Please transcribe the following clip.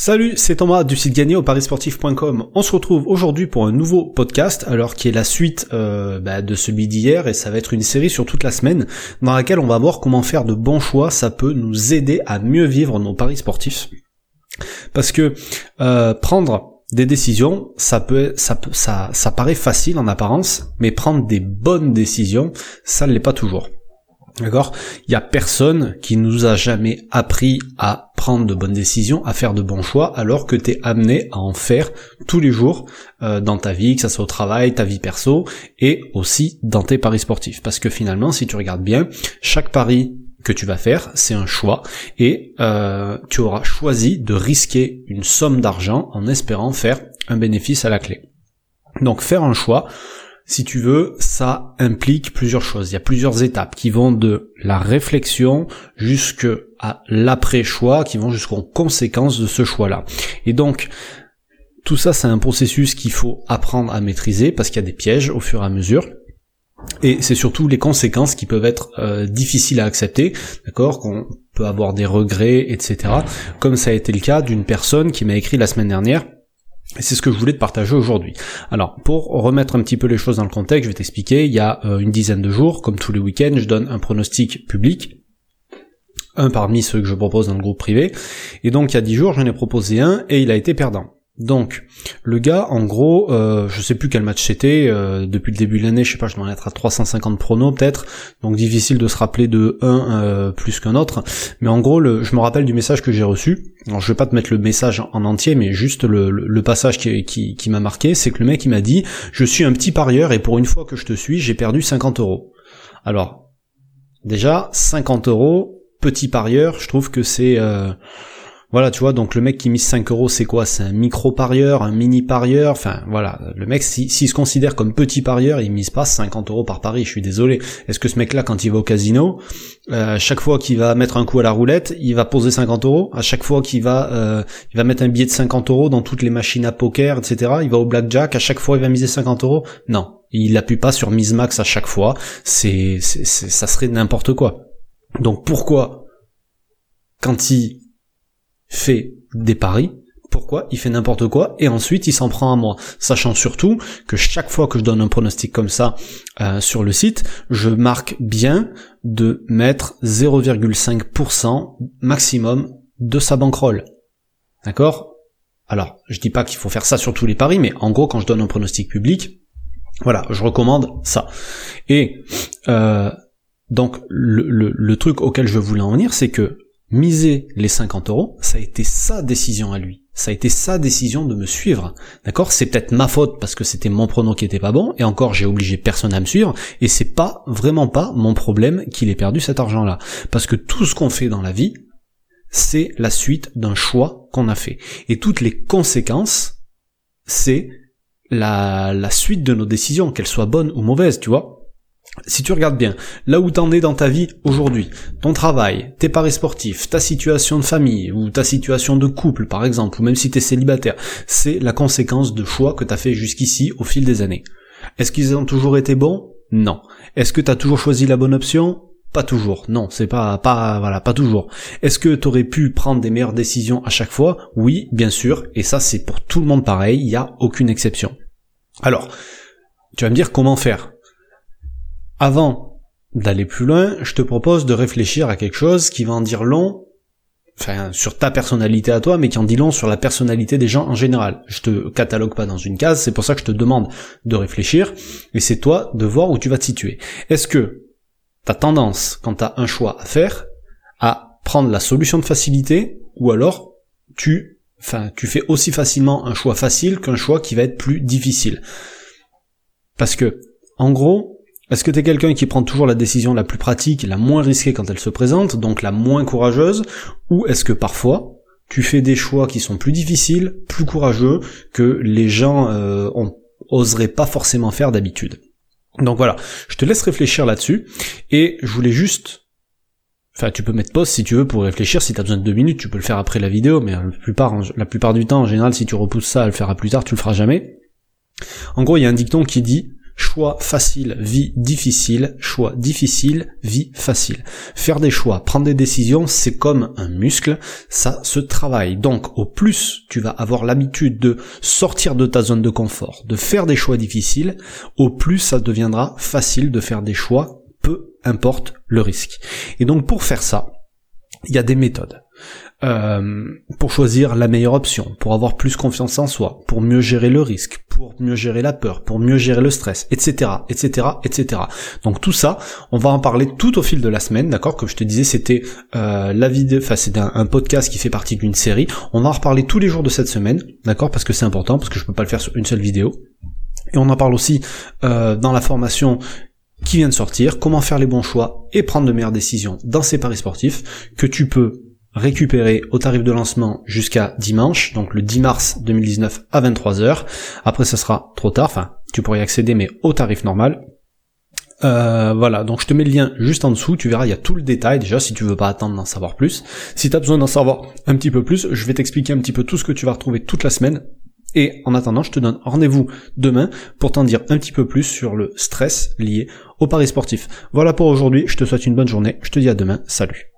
Salut, c'est Thomas du site gagné au parisportif.com. On se retrouve aujourd'hui pour un nouveau podcast, alors qui est la suite euh, bah, de celui d'hier, et ça va être une série sur toute la semaine, dans laquelle on va voir comment faire de bons choix, ça peut nous aider à mieux vivre nos paris sportifs. Parce que euh, prendre des décisions, ça peut, ça, ça, ça paraît facile en apparence, mais prendre des bonnes décisions, ça ne l'est pas toujours. D'accord? Il y a personne qui nous a jamais appris à de bonnes décisions, à faire de bons choix, alors que tu es amené à en faire tous les jours euh, dans ta vie, que ça soit au travail, ta vie perso, et aussi dans tes paris sportifs. Parce que finalement, si tu regardes bien, chaque pari que tu vas faire, c'est un choix, et euh, tu auras choisi de risquer une somme d'argent en espérant faire un bénéfice à la clé. Donc faire un choix, si tu veux, ça implique plusieurs choses. Il y a plusieurs étapes qui vont de la réflexion jusqu'à l'après-choix, qui vont jusqu'aux conséquences de ce choix-là. Et donc, tout ça, c'est un processus qu'il faut apprendre à maîtriser parce qu'il y a des pièges au fur et à mesure. Et c'est surtout les conséquences qui peuvent être euh, difficiles à accepter, d'accord, qu'on peut avoir des regrets, etc. Comme ça a été le cas d'une personne qui m'a écrit la semaine dernière c'est ce que je voulais te partager aujourd'hui. Alors, pour remettre un petit peu les choses dans le contexte, je vais t'expliquer, il y a euh, une dizaine de jours, comme tous les week-ends, je donne un pronostic public, un parmi ceux que je propose dans le groupe privé, et donc il y a dix jours, j'en ai proposé un, et il a été perdant. Donc, le gars, en gros, euh, je sais plus quel match c'était, euh, depuis le début de l'année, je sais pas, je dois être à 350 pronos peut-être, donc difficile de se rappeler de un euh, plus qu'un autre, mais en gros, je me rappelle du message que j'ai reçu, alors je vais pas te mettre le message en entier, mais juste le, passage qui, m'a marqué, c'est que le mec il m'a dit, je suis un petit parieur et pour une fois que je te suis, j'ai perdu 50 euros. Alors, déjà, 50 euros, petit parieur, je trouve que c'est... Voilà, tu vois, donc le mec qui mise 5 euros, c'est quoi? C'est un micro parieur, un mini parieur, enfin voilà, le mec, s'il se considère comme petit parieur, il mise pas 50 euros par pari, je suis désolé. Est-ce que ce mec-là, quand il va au casino, euh, chaque fois qu'il va mettre un coup à la roulette, il va poser 50 euros? À chaque fois qu'il va, euh, il va mettre un billet de 50 euros dans toutes les machines à poker, etc., il va au blackjack, à chaque fois il va miser 50 euros? Non, il appuie pas sur mise max à chaque fois, c'est, ça serait n'importe quoi. Donc pourquoi, quand il fait des paris, pourquoi? Il fait n'importe quoi et ensuite il s'en prend à moi, sachant surtout que chaque fois que je donne un pronostic comme ça euh, sur le site, je marque bien de mettre 0,5% maximum de sa bankroll. D'accord? Alors, je dis pas qu'il faut faire ça sur tous les paris, mais en gros quand je donne un pronostic public, voilà, je recommande ça. Et euh, donc le, le truc auquel je voulais en venir, c'est que miser les 50 euros, ça a été sa décision à lui. Ça a été sa décision de me suivre. D'accord? C'est peut-être ma faute parce que c'était mon pronom qui était pas bon, et encore j'ai obligé personne à me suivre, et c'est pas, vraiment pas mon problème qu'il ait perdu cet argent-là. Parce que tout ce qu'on fait dans la vie, c'est la suite d'un choix qu'on a fait. Et toutes les conséquences, c'est la, la suite de nos décisions, qu'elles soient bonnes ou mauvaises, tu vois? Si tu regardes bien, là où t'en es dans ta vie aujourd'hui, ton travail, tes paris sportifs, ta situation de famille, ou ta situation de couple par exemple, ou même si t'es célibataire, c'est la conséquence de choix que t'as fait jusqu'ici au fil des années. Est-ce qu'ils ont toujours été bons? Non. Est-ce que t'as toujours choisi la bonne option? Pas toujours, non, c'est pas, pas, voilà, pas toujours. Est-ce que t'aurais pu prendre des meilleures décisions à chaque fois? Oui, bien sûr, et ça c'est pour tout le monde pareil, il n'y a aucune exception. Alors, tu vas me dire comment faire avant d'aller plus loin, je te propose de réfléchir à quelque chose qui va en dire long, enfin sur ta personnalité à toi, mais qui en dit long sur la personnalité des gens en général. Je te catalogue pas dans une case, c'est pour ça que je te demande de réfléchir, et c'est toi de voir où tu vas te situer. Est-ce que tu as tendance, quand tu as un choix à faire, à prendre la solution de facilité, ou alors tu, enfin, tu fais aussi facilement un choix facile qu'un choix qui va être plus difficile? Parce que, en gros, est-ce que tu es quelqu'un qui prend toujours la décision la plus pratique, la moins risquée quand elle se présente, donc la moins courageuse, ou est-ce que parfois tu fais des choix qui sont plus difficiles, plus courageux, que les gens euh, oseraient pas forcément faire d'habitude? Donc voilà, je te laisse réfléchir là-dessus, et je voulais juste... Enfin, tu peux mettre pause si tu veux pour réfléchir, si tu as besoin de deux minutes, tu peux le faire après la vidéo, mais la plupart, du temps, en général, si tu repousses ça à le faire plus tard, tu le feras jamais. En gros, il y a un dicton qui dit Choix facile, vie difficile, choix difficile, vie facile. Faire des choix, prendre des décisions, c'est comme un muscle, ça se travaille. Donc au plus tu vas avoir l'habitude de sortir de ta zone de confort, de faire des choix difficiles, au plus ça deviendra facile de faire des choix, peu importe le risque. Et donc pour faire ça, il y a des méthodes. Euh, pour choisir la meilleure option, pour avoir plus confiance en soi, pour mieux gérer le risque, pour mieux gérer la peur, pour mieux gérer le stress, etc., etc., etc. Donc tout ça, on va en parler tout au fil de la semaine, d'accord? Comme je te disais, c'était euh, la vidéo, enfin c'est un, podcast qui fait partie d'une série. On va en reparler tous les jours de cette semaine, d'accord? Parce que c'est important, parce que je peux pas le faire sur une seule vidéo. Et on en parle aussi euh, dans la formation qui vient de sortir, comment faire les bons choix et prendre de meilleures décisions dans ces paris sportifs que tu peux récupérer au tarif de lancement jusqu'à dimanche, donc le 10 mars 2019 à 23h. Après ça sera trop tard, enfin tu pourrais y accéder mais au tarif normal. Euh, voilà, donc je te mets le lien juste en dessous, tu verras, il y a tout le détail déjà si tu veux pas attendre d'en savoir plus. Si tu as besoin d'en savoir un petit peu plus, je vais t'expliquer un petit peu tout ce que tu vas retrouver toute la semaine. Et en attendant, je te donne rendez-vous demain pour t'en dire un petit peu plus sur le stress lié au paris sportif. Voilà pour aujourd'hui, je te souhaite une bonne journée, je te dis à demain, salut.